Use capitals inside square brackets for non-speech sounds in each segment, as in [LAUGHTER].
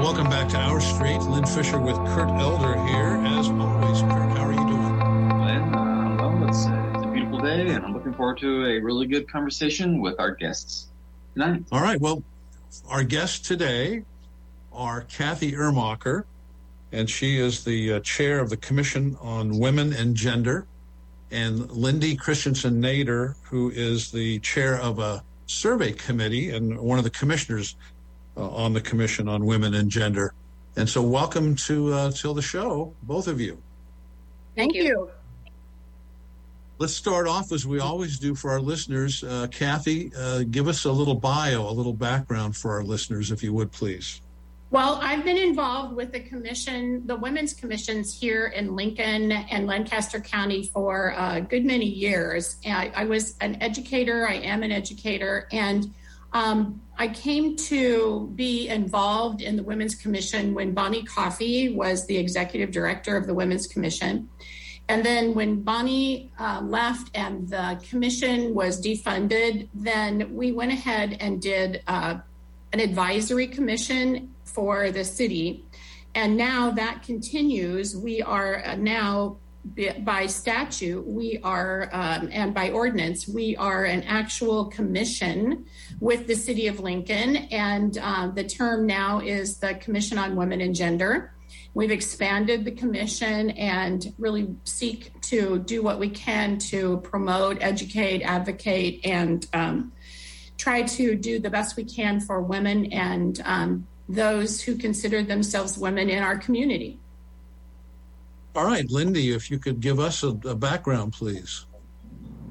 welcome back to Our Street. Lynn Fisher with Kurt Elder here. As always, Kurt, how are you doing? Lynn, uh, well, it's, uh, it's a beautiful day, and I'm looking forward to a really good conversation with our guests tonight. All right. Well, our guests today are Kathy Ermacher, and she is the uh, chair of the Commission on Women and Gender, and Lindy Christensen Nader, who is the chair of a survey committee and one of the commissioners on the Commission on Women and Gender. And so, welcome to uh, to the show, both of you. Thank, Thank you. you. Let's start off as we always do for our listeners. Uh, Kathy, uh, give us a little bio, a little background for our listeners, if you would, please. Well, I've been involved with the commission, the women's commissions here in Lincoln and Lancaster County for a good many years. I, I was an educator, I am an educator, and um, I came to be involved in the Women's Commission when Bonnie Coffey was the executive director of the Women's Commission. And then when Bonnie uh, left and the commission was defunded, then we went ahead and did uh, an advisory commission for the city. And now that continues. We are uh, now, by statute, we are, um, and by ordinance, we are an actual commission with the city of Lincoln. And uh, the term now is the Commission on Women and Gender. We've expanded the commission and really seek to do what we can to promote, educate, advocate, and um, try to do the best we can for women and um, those who consider themselves women in our community. All right, Lindy, if you could give us a, a background, please.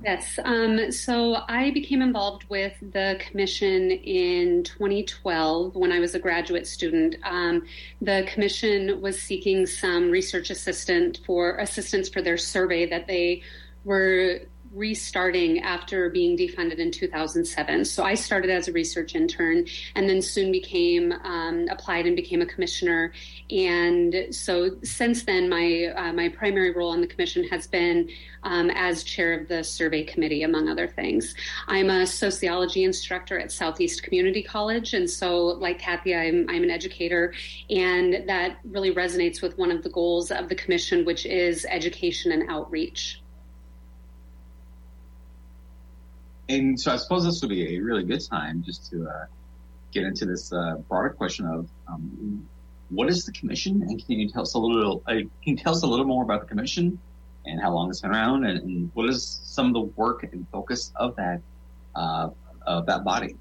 Yes. Um, so I became involved with the commission in 2012 when I was a graduate student. Um, the commission was seeking some research assistant for assistance for their survey that they were restarting after being defunded in 2007. So I started as a research intern and then soon became um, applied and became a commissioner. And so since then, my uh, my primary role on the commission has been um, as chair of the survey committee, among other things. I'm a sociology instructor at Southeast Community College, and so like Kathy, I'm I'm an educator, and that really resonates with one of the goals of the commission, which is education and outreach. And so I suppose this would be a really good time just to uh, get into this uh, broader question of um, what is the commission, and can you tell us a little? Uh, can you tell us a little more about the commission and how long it's been around, and, and what is some of the work and focus of that uh, of that body?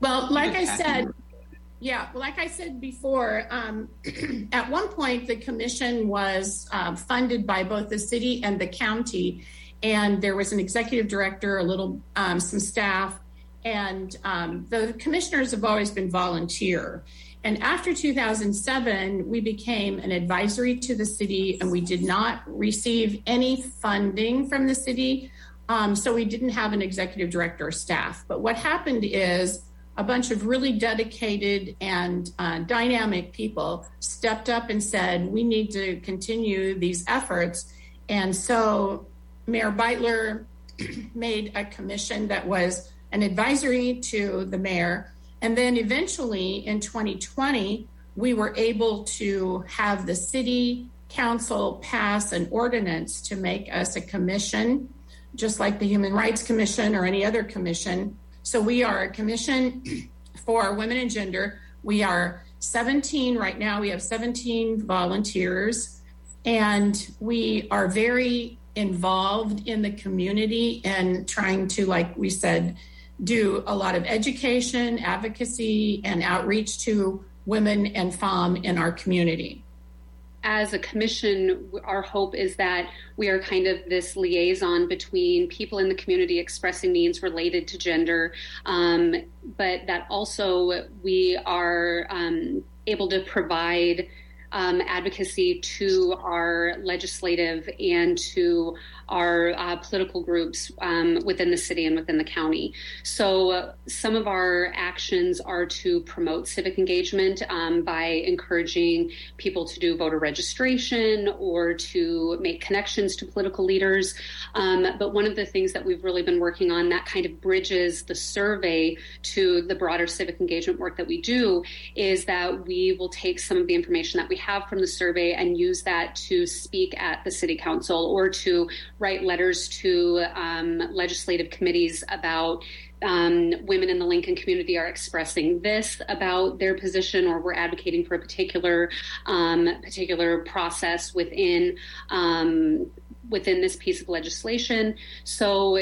Well, like I said. Yeah, like I said before, um, [CLEARS THROAT] at one point the commission was uh, funded by both the city and the county, and there was an executive director, a little um, some staff, and um, the commissioners have always been volunteer. And after 2007, we became an advisory to the city, and we did not receive any funding from the city. Um, so we didn't have an executive director or staff. But what happened is a bunch of really dedicated and uh, dynamic people stepped up and said, we need to continue these efforts. And so Mayor Beutler made a commission that was an advisory to the mayor. And then eventually in 2020, we were able to have the city council pass an ordinance to make us a commission, just like the Human Rights Commission or any other commission. So we are a commission for women and gender. We are 17 right now. We have 17 volunteers, and we are very involved in the community and trying to, like we said, do a lot of education, advocacy, and outreach to women and femme in our community. As a commission, our hope is that we are kind of this liaison between people in the community expressing needs related to gender, um, but that also we are um, able to provide um, advocacy to our legislative and to our uh, political groups um, within the city and within the county. So, uh, some of our actions are to promote civic engagement um, by encouraging people to do voter registration or to make connections to political leaders. Um, but one of the things that we've really been working on that kind of bridges the survey to the broader civic engagement work that we do is that we will take some of the information that we have from the survey and use that to speak at the city council or to write letters to um, legislative committees about um, women in the Lincoln community are expressing this about their position, or we're advocating for a particular um, particular process within um, within this piece of legislation. So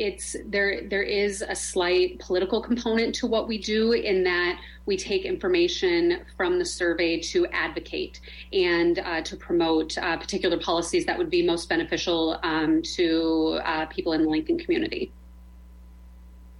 it's there there is a slight political component to what we do in that we take information from the survey to advocate and uh, to promote uh, particular policies that would be most beneficial um, to uh, people in the Lincoln community.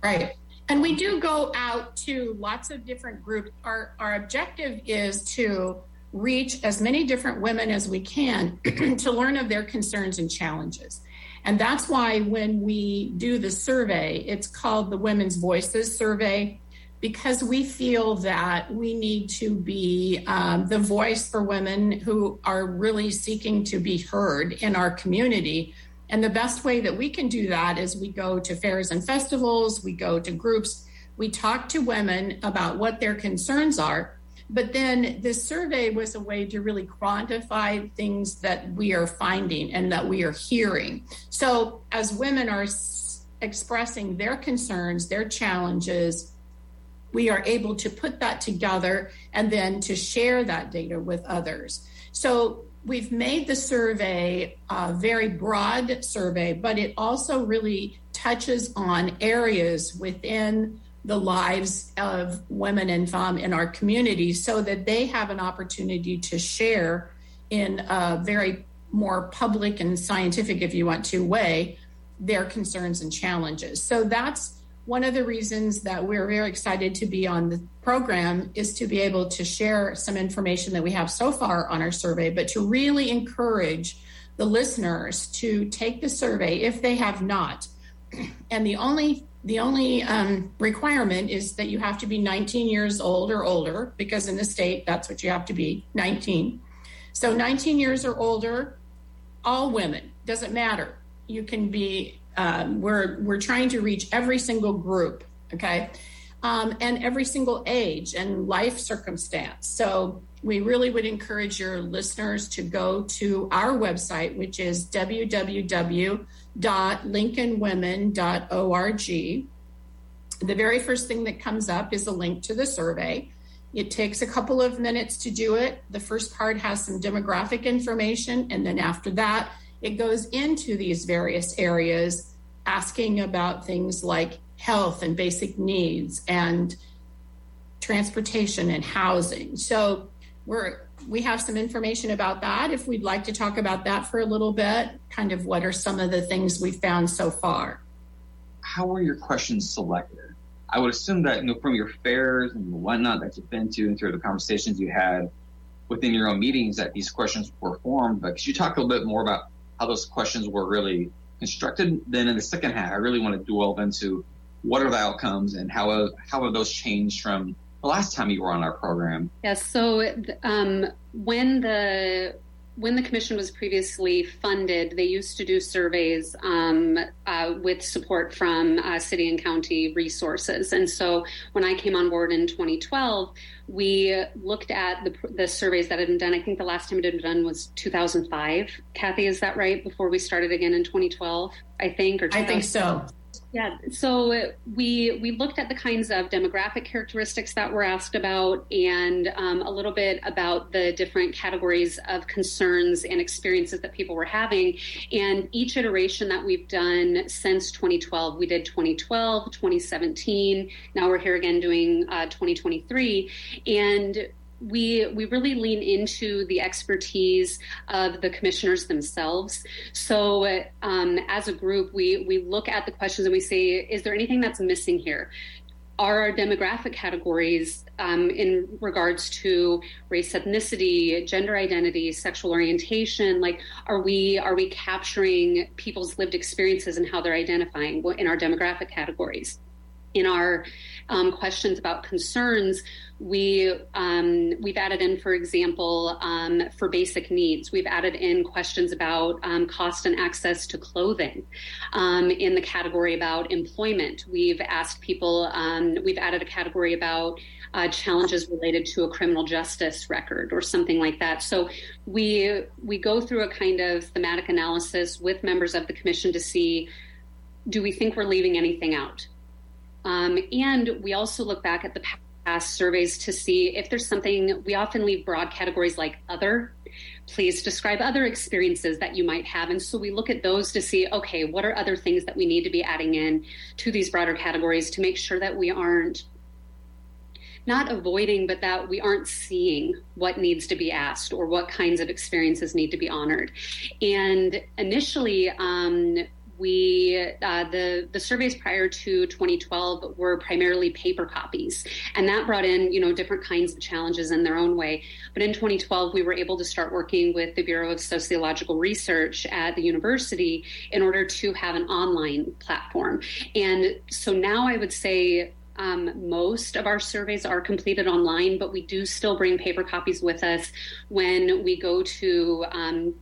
Right. And we do go out to lots of different groups. Our, our objective is to reach as many different women as we can [CLEARS THROAT] to learn of their concerns and challenges. And that's why when we do the survey, it's called the Women's Voices Survey, because we feel that we need to be um, the voice for women who are really seeking to be heard in our community. And the best way that we can do that is we go to fairs and festivals, we go to groups, we talk to women about what their concerns are but then this survey was a way to really quantify things that we are finding and that we are hearing. So as women are s- expressing their concerns, their challenges, we are able to put that together and then to share that data with others. So we've made the survey a very broad survey, but it also really touches on areas within the lives of women and femme in our community so that they have an opportunity to share in a very more public and scientific, if you want to, way their concerns and challenges. So that's one of the reasons that we're very excited to be on the program is to be able to share some information that we have so far on our survey, but to really encourage the listeners to take the survey if they have not. And the only the only um, requirement is that you have to be 19 years old or older, because in the state, that's what you have to be 19. So 19 years or older, all women, doesn't matter. You can be, um, we're, we're trying to reach every single group, okay? Um, and every single age and life circumstance. So we really would encourage your listeners to go to our website, which is www www.lincolnwomen.org. The very first thing that comes up is a link to the survey. It takes a couple of minutes to do it. The first part has some demographic information, and then after that, it goes into these various areas asking about things like health and basic needs and transportation and housing. So we're we have some information about that if we'd like to talk about that for a little bit. Kind of what are some of the things we found so far? How were your questions selected? I would assume that you know from your fairs and whatnot that you've been to and through the conversations you had within your own meetings that these questions were formed. But could you talk a little bit more about how those questions were really constructed? Then in the second half, I really want to delve into what are the outcomes and how how have those changed from the last time you were on our program. Yes. So um, when the when the commission was previously funded, they used to do surveys um, uh, with support from uh, city and county resources. And so when I came on board in 2012, we looked at the, the surveys that had been done. I think the last time it had been done was 2005. Kathy, is that right? Before we started again in 2012, I think. Or I think so. Yeah, so we we looked at the kinds of demographic characteristics that were asked about, and um, a little bit about the different categories of concerns and experiences that people were having. And each iteration that we've done since 2012, we did 2012, 2017. Now we're here again doing uh, 2023, and we we really lean into the expertise of the commissioners themselves. So um, as a group, we we look at the questions and we say, is there anything that's missing here? are our demographic categories um, in regards to race ethnicity gender identity sexual orientation like are we are we capturing people's lived experiences and how they're identifying in our demographic categories in our um, questions about concerns, we um, we've added in, for example, um, for basic needs, we've added in questions about um, cost and access to clothing. Um, in the category about employment, we've asked people. Um, we've added a category about uh, challenges related to a criminal justice record or something like that. So we we go through a kind of thematic analysis with members of the commission to see do we think we're leaving anything out um, and we also look back at the past surveys to see if there's something, we often leave broad categories like other. Please describe other experiences that you might have. And so we look at those to see, okay, what are other things that we need to be adding in to these broader categories to make sure that we aren't not avoiding, but that we aren't seeing what needs to be asked or what kinds of experiences need to be honored. And initially, um, we uh, the the surveys prior to 2012 were primarily paper copies, and that brought in you know different kinds of challenges in their own way. But in 2012, we were able to start working with the Bureau of Sociological Research at the university in order to have an online platform. And so now I would say um, most of our surveys are completed online, but we do still bring paper copies with us when we go to um,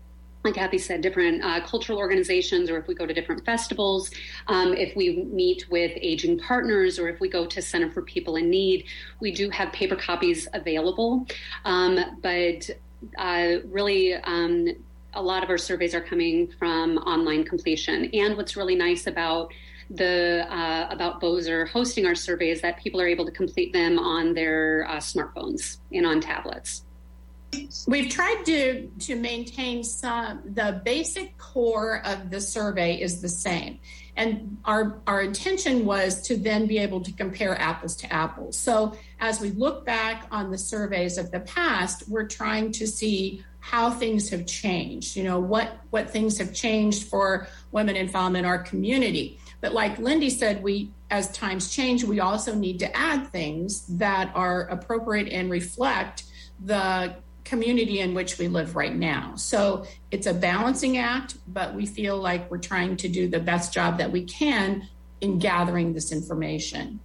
like Kathy said, different uh, cultural organizations, or if we go to different festivals, um, if we meet with aging partners, or if we go to Center for People in Need, we do have paper copies available. Um, but uh, really, um, a lot of our surveys are coming from online completion. And what's really nice about the uh, about BOSR hosting our surveys is that people are able to complete them on their uh, smartphones and on tablets. We've tried to to maintain some the basic core of the survey is the same. And our our intention was to then be able to compare apples to apples. So as we look back on the surveys of the past, we're trying to see how things have changed, you know, what what things have changed for women and femmes in our community. But like Lindy said, we as times change, we also need to add things that are appropriate and reflect the community in which we live right now. So it's a balancing act, but we feel like we're trying to do the best job that we can in gathering this information.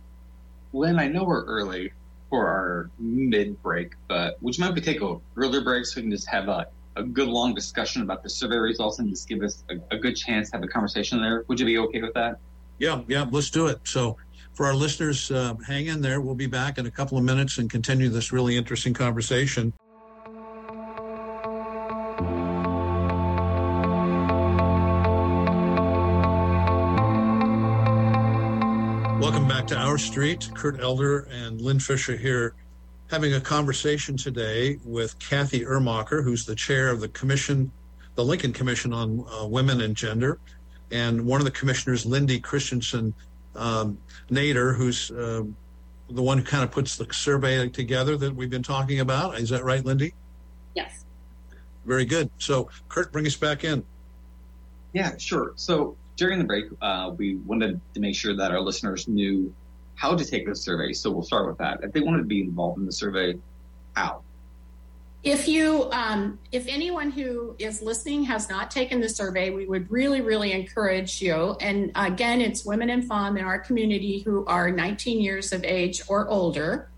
Lynn, I know we're early for our mid break, but would you mind if we take a earlier break so we can just have a, a good long discussion about the survey results and just give us a, a good chance to have a conversation there? Would you be okay with that? Yeah, yeah, let's do it. So, for our listeners, uh, hang in there. We'll be back in a couple of minutes and continue this really interesting conversation. Back to Our Street. Kurt Elder and Lynn Fisher here having a conversation today with Kathy Ermacher, who's the chair of the commission, the Lincoln Commission on uh, Women and Gender, and one of the commissioners, Lindy Christensen um, Nader, who's uh, the one who kind of puts the survey together that we've been talking about. Is that right, Lindy? Yes. Very good. So, Kurt, bring us back in. Yeah, sure. So, during the break, uh, we wanted to make sure that our listeners knew how to take the survey. So we'll start with that. If they wanted to be involved in the survey, how? If you, um, if anyone who is listening has not taken the survey, we would really, really encourage you. And again, it's women and femme in our community who are 19 years of age or older.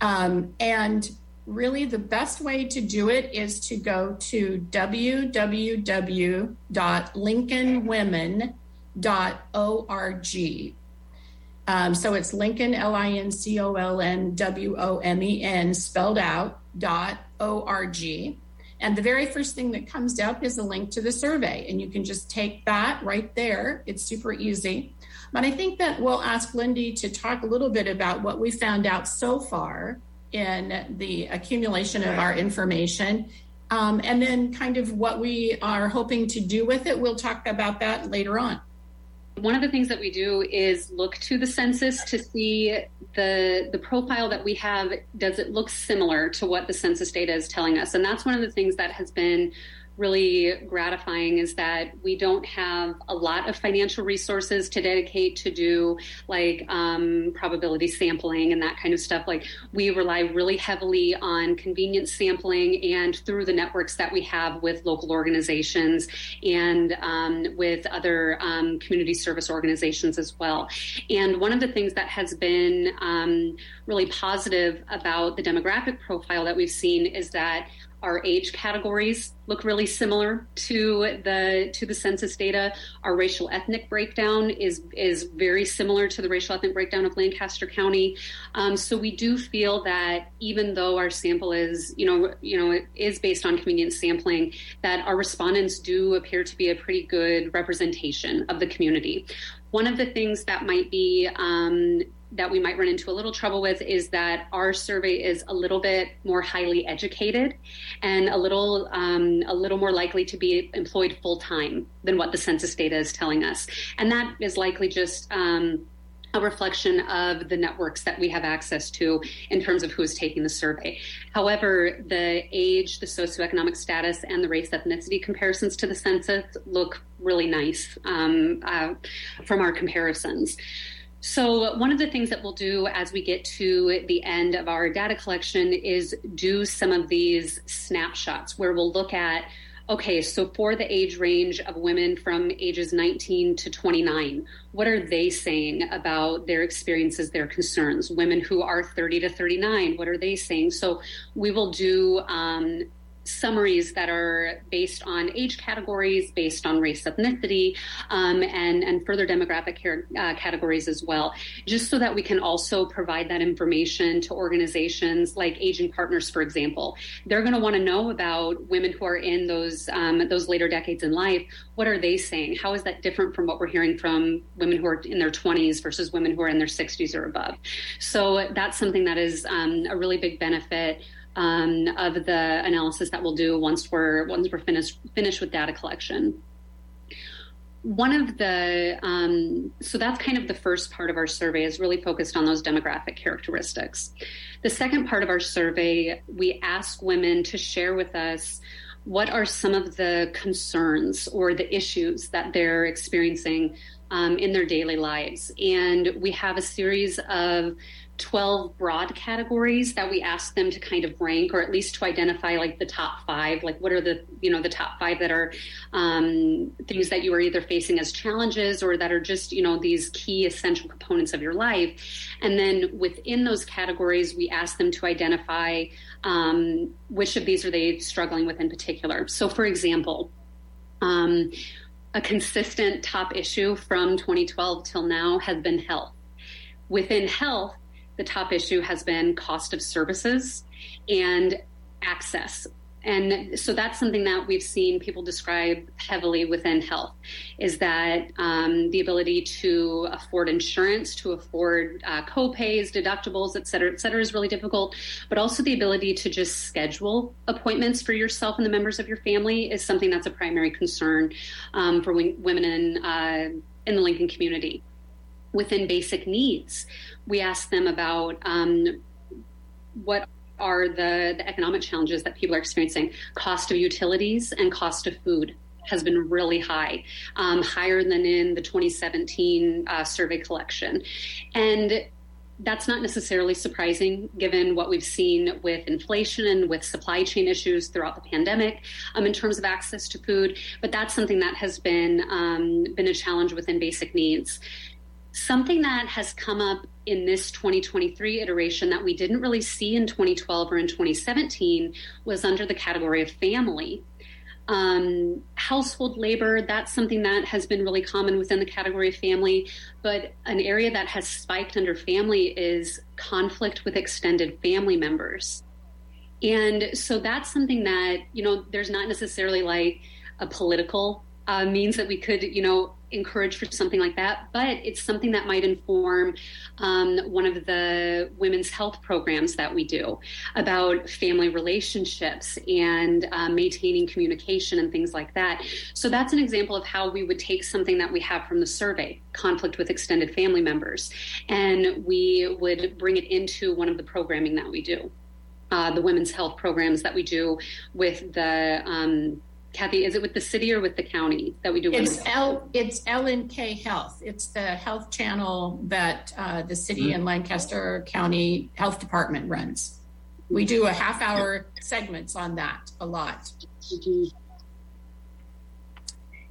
Um, and really the best way to do it is to go to www.lincolnwomen.org. Um, so it's Lincoln, L I N C O L N W O M E N, spelled out, dot O R G. And the very first thing that comes up is a link to the survey. And you can just take that right there. It's super easy. But I think that we'll ask Lindy to talk a little bit about what we found out so far in the accumulation of our information. Um, and then, kind of what we are hoping to do with it, we'll talk about that later on. One of the things that we do is look to the census to see the the profile that we have. Does it look similar to what the census data is telling us? And that's one of the things that has been really gratifying is that we don't have a lot of financial resources to dedicate to do like um, probability sampling and that kind of stuff. Like we rely really heavily on convenience sampling and through the networks that we have with local organizations and um, with other um, community service organizations as well. And one of the things that has been um, really positive about the demographic profile that we've seen is that our age categories look really similar to the to the census data. Our racial ethnic breakdown is is very similar to the racial ethnic breakdown of Lancaster County. Um, so we do feel that even though our sample is you know you know it is based on convenience sampling, that our respondents do appear to be a pretty good representation of the community. One of the things that might be um, that we might run into a little trouble with is that our survey is a little bit more highly educated and a little um, a little more likely to be employed full time than what the census data is telling us, and that is likely just. Um, a reflection of the networks that we have access to in terms of who's taking the survey. However, the age, the socioeconomic status, and the race ethnicity comparisons to the census look really nice um, uh, from our comparisons. So, one of the things that we'll do as we get to the end of our data collection is do some of these snapshots where we'll look at okay, so for the age range of women from ages 19 to 29, what are they saying about their experiences, their concerns? Women who are 30 to 39, what are they saying? So, we will do um, summaries that are based on age categories, based on race, ethnicity, um, and and further demographic care, uh, categories as well, just so that we can also provide that information to organizations like Aging Partners, for example. They're going to want to know about women who are in those um, those later decades in life. What are they saying? How is that different from what we're hearing from women who are in their 20s versus women who are in their 60s or above? So that's something that is um, a really big benefit um, of the analysis that we'll do once we're once we're finished finished with data collection. One of the um, so that's kind of the first part of our survey is really focused on those demographic characteristics. The second part of our survey, we ask women to share with us what are some of the concerns or the issues that they're experiencing um, in their daily lives, and we have a series of 12 broad categories that we ask them to kind of rank or at least to identify like the top five like what are the you know the top five that are um, things that you are either facing as challenges or that are just you know these key essential components of your life. And then within those categories we ask them to identify um, which of these are they struggling with in particular. So for example um, a consistent top issue from 2012 till now has been health. Within health the top issue has been cost of services and access. And so that's something that we've seen people describe heavily within health is that um, the ability to afford insurance, to afford uh, co-pays, deductibles, et cetera, et cetera, is really difficult. But also the ability to just schedule appointments for yourself and the members of your family is something that's a primary concern um, for women in uh, in the Lincoln community within basic needs. We ask them about um, what are the, the economic challenges that people are experiencing. Cost of utilities and cost of food has been really high, um, higher than in the 2017 uh, survey collection. And that's not necessarily surprising given what we've seen with inflation and with supply chain issues throughout the pandemic um, in terms of access to food. But that's something that has been um, been a challenge within basic needs. Something that has come up in this 2023 iteration that we didn't really see in 2012 or in 2017 was under the category of family. Um, household labor, that's something that has been really common within the category of family. But an area that has spiked under family is conflict with extended family members. And so that's something that, you know, there's not necessarily like a political uh, means that we could, you know, encourage for something like that, but it's something that might inform um, one of the women's health programs that we do about family relationships and uh, maintaining communication and things like that. So that's an example of how we would take something that we have from the survey, conflict with extended family members, and we would bring it into one of the programming that we do. Uh, the women's health programs that we do with the um, Kathy, is it with the city or with the county that we do? It's L. It's L and K Health. It's the health channel that uh, the city mm-hmm. and Lancaster County Health Department runs. We do a half hour segments on that a lot.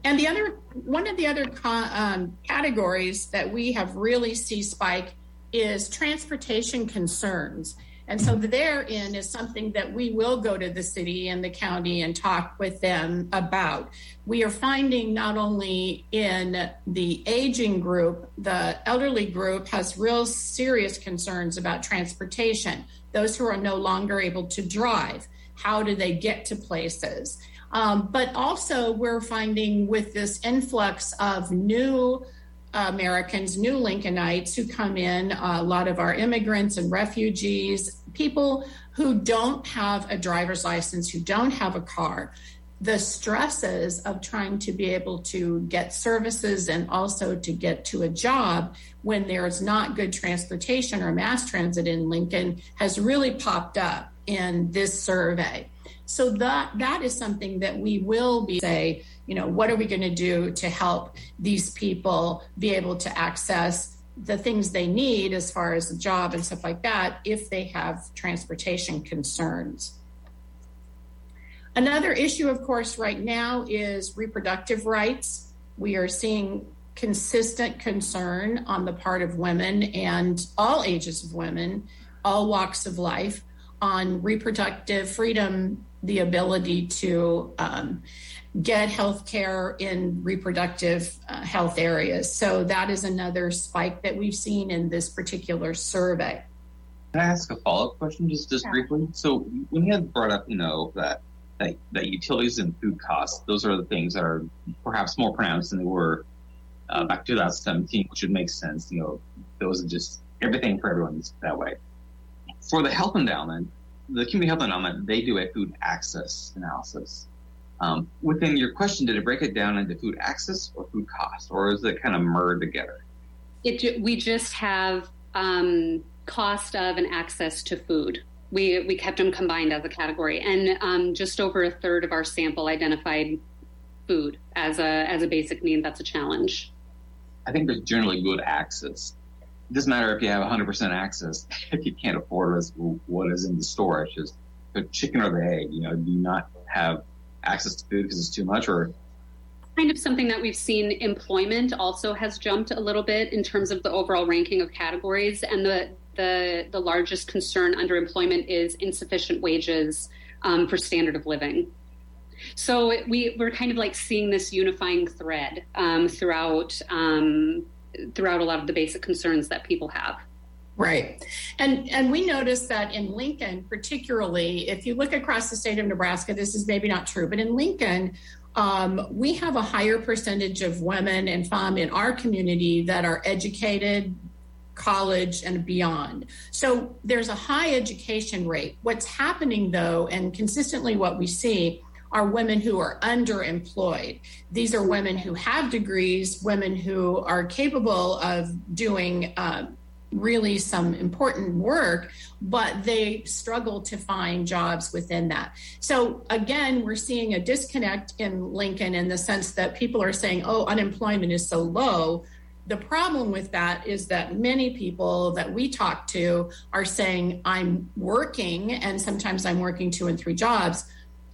And the other one of the other um, categories that we have really see spike is transportation concerns. And so therein is something that we will go to the city and the county and talk with them about. We are finding not only in the aging group, the elderly group has real serious concerns about transportation. Those who are no longer able to drive, how do they get to places? Um, but also, we're finding with this influx of new Americans, new Lincolnites who come in, a lot of our immigrants and refugees, people who don't have a driver's license, who don't have a car, the stresses of trying to be able to get services and also to get to a job when there's not good transportation or mass transit in Lincoln has really popped up in this survey. So that that is something that we will be say, you know, what are we going to do to help these people be able to access the things they need as far as a job and stuff like that if they have transportation concerns. Another issue, of course, right now is reproductive rights. We are seeing consistent concern on the part of women and all ages of women, all walks of life, on reproductive freedom, the ability to um, get health care in reproductive uh, health areas. So that is another spike that we've seen in this particular survey. Can I ask a follow up question just, just yeah. briefly? So when you had brought up, you know, that, that that utilities and food costs, those are the things that are perhaps more pronounced than they were uh, back 2017, which would make sense. You know, those are just everything for everyone's that way. For the health endowment, the community health endowment, they do a food access analysis. Um, within your question, did it break it down into food access or food cost, or is it kind of merged together? It, we just have um, cost of and access to food. We, we kept them combined as a category, and um, just over a third of our sample identified food as a as a basic need. That's a challenge. I think there's generally good access. Doesn't matter if you have 100% access [LAUGHS] if you can't afford what is in the store. It's just the chicken or the egg. You know, do you not have access to food because it's too much or kind of something that we've seen employment also has jumped a little bit in terms of the overall ranking of categories and the the, the largest concern under employment is insufficient wages um, for standard of living so we, we're kind of like seeing this unifying thread um, throughout um, throughout a lot of the basic concerns that people have Right. And and we noticed that in Lincoln, particularly, if you look across the state of Nebraska, this is maybe not true, but in Lincoln, um, we have a higher percentage of women and femme in our community that are educated, college, and beyond. So there's a high education rate. What's happening, though, and consistently what we see, are women who are underemployed. These are women who have degrees, women who are capable of doing. Uh, really some important work, but they struggle to find jobs within that. So again, we're seeing a disconnect in Lincoln in the sense that people are saying, oh, unemployment is so low. The problem with that is that many people that we talk to are saying, I'm working, and sometimes I'm working two and three jobs,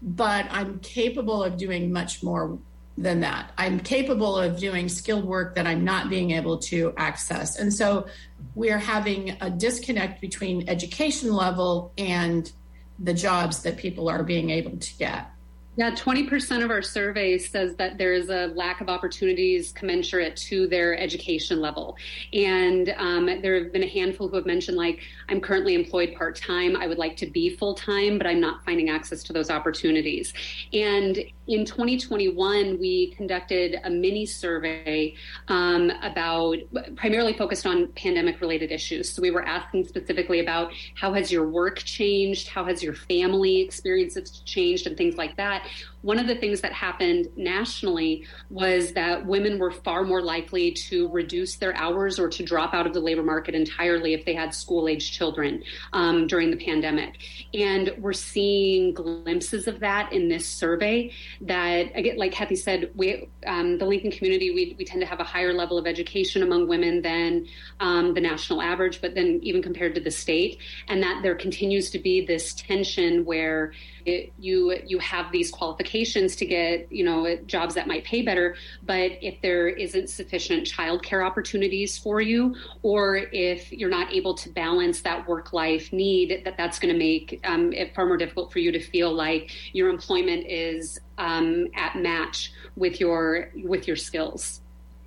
but I'm capable of doing much more than that. I'm capable of doing skilled work that I'm not being able to access. And so we're having a disconnect between education level and the jobs that people are being able to get. Yeah, 20% of our survey says that there is a lack of opportunities commensurate to their education level. And um, there have been a handful who have mentioned, like, I'm currently employed part time. I would like to be full time, but I'm not finding access to those opportunities. And in 2021, we conducted a mini survey um, about primarily focused on pandemic related issues. So we were asking specifically about how has your work changed? How has your family experiences changed and things like that? One of the things that happened nationally was that women were far more likely to reduce their hours or to drop out of the labor market entirely if they had school age children um, during the pandemic. And we're seeing glimpses of that in this survey that, again, like Kathy said, we, um, the Lincoln community, we, we tend to have a higher level of education among women than um, the national average, but then even compared to the state, and that there continues to be this tension where it, you you have these qualifications to get you know jobs that might pay better, but if there isn't sufficient childcare opportunities for you, or if you're not able to balance that work life need, that that's going to make um, it far more difficult for you to feel like your employment is um, at match with your with your skills.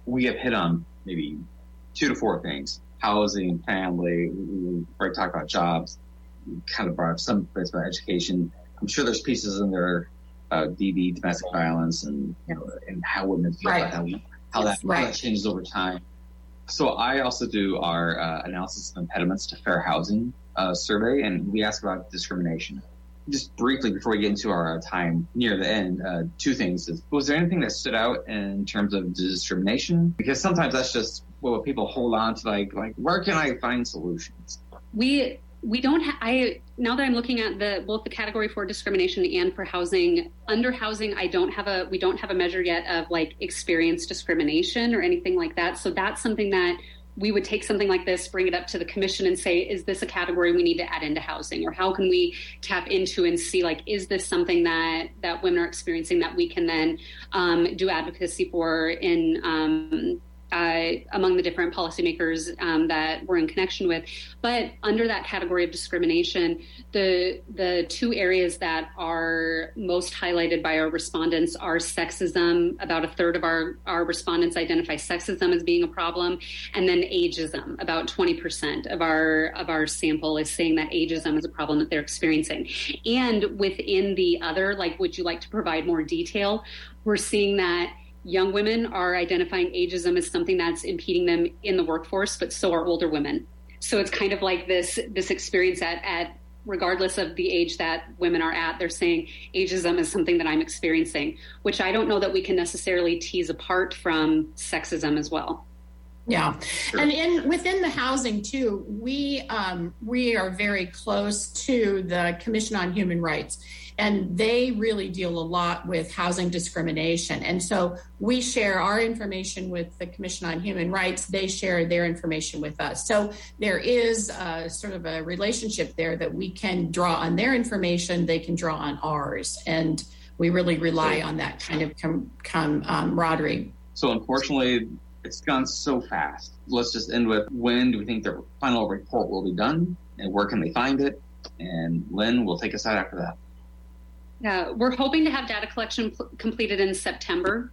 We have hit on maybe two to four things: housing, family. We already talked about jobs. Kind of brought up some bits about education I'm sure there's pieces in there, uh, DV, domestic violence, and you know, and how women feel right. about how, we, how, that, right. how that changes over time. So I also do our uh, analysis of impediments to fair housing uh, survey, and we ask about discrimination. Just briefly before we get into our time near the end, uh, two things: is, was there anything that stood out in terms of discrimination? Because sometimes that's just what people hold on to, like like where can I find solutions? We we don't ha- i now that i'm looking at the both the category for discrimination and for housing under housing i don't have a we don't have a measure yet of like experience discrimination or anything like that. So that's something that we would take something like this bring it up to the commission and say is this a category we need to add into housing? Or how can we tap into and see like is this something that that women are experiencing that we can then um, do advocacy for in um, uh, among the different policymakers um, that we're in connection with. But under that category of discrimination, the the two areas that are most highlighted by our respondents are sexism. About a third of our our respondents identify sexism as being a problem, and then ageism. About twenty percent of our of our sample is saying that ageism is a problem that they're experiencing. And within the other, like, would you like to provide more detail? We're seeing that young women are identifying ageism as something that's impeding them in the workforce, but so are older women. So it's kind of like this this experience at, at regardless of the age that women are at, they're saying ageism is something that I'm experiencing, which I don't know that we can necessarily tease apart from sexism as well. Yeah, sure. and in within the housing too, we um, we are very close to the Commission on Human Rights, and they really deal a lot with housing discrimination. And so we share our information with the Commission on Human Rights, they share their information with us. So there is a, sort of a relationship there that we can draw on their information, they can draw on ours. And we really rely on that kind of com- um, camaraderie. So unfortunately, it's gone so fast. Let's just end with when do we think the final report will be done and where can they find it? And Lynn will take us out after that. Uh, we're hoping to have data collection pl- completed in September.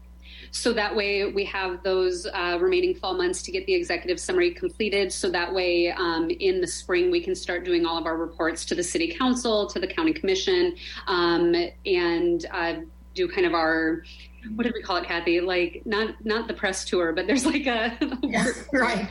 So that way we have those uh, remaining fall months to get the executive summary completed. So that way um, in the spring we can start doing all of our reports to the city council, to the county commission, um, and uh, do kind of our what did we call it, Kathy? Like not not the press tour, but there's like a [LAUGHS] yeah, right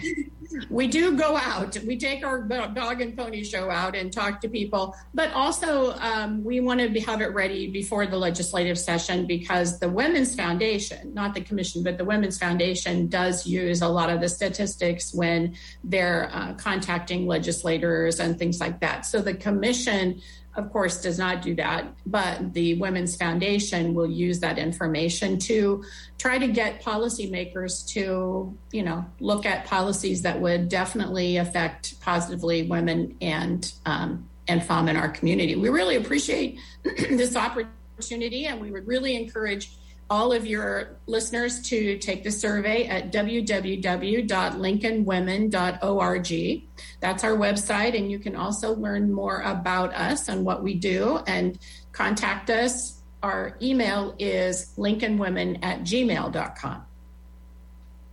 we do go out. We take our dog and pony show out and talk to people, but also um, we want to have it ready before the legislative session because the Women's Foundation, not the commission, but the Women's Foundation does use a lot of the statistics when they're uh, contacting legislators and things like that. So the commission of course, does not do that, but the Women's Foundation will use that information to try to get policymakers to, you know, look at policies that would definitely affect positively women and um, and femme in our community. We really appreciate [CLEARS THROAT] this opportunity, and we would really encourage all of your listeners to take the survey at www.lincolnwomen.org. That's our website, and you can also learn more about us and what we do and contact us. Our email is lincolnwomen at gmail.com.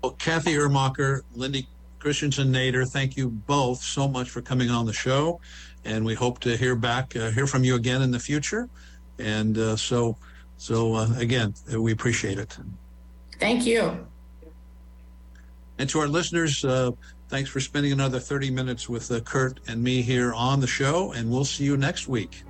Well, Kathy Ermacher, Lindy Christensen Nader, thank you both so much for coming on the show. And we hope to hear back, uh, hear from you again in the future. And uh, so, so uh, again, we appreciate it. Thank you. And to our listeners, uh, thanks for spending another 30 minutes with uh, Kurt and me here on the show, and we'll see you next week.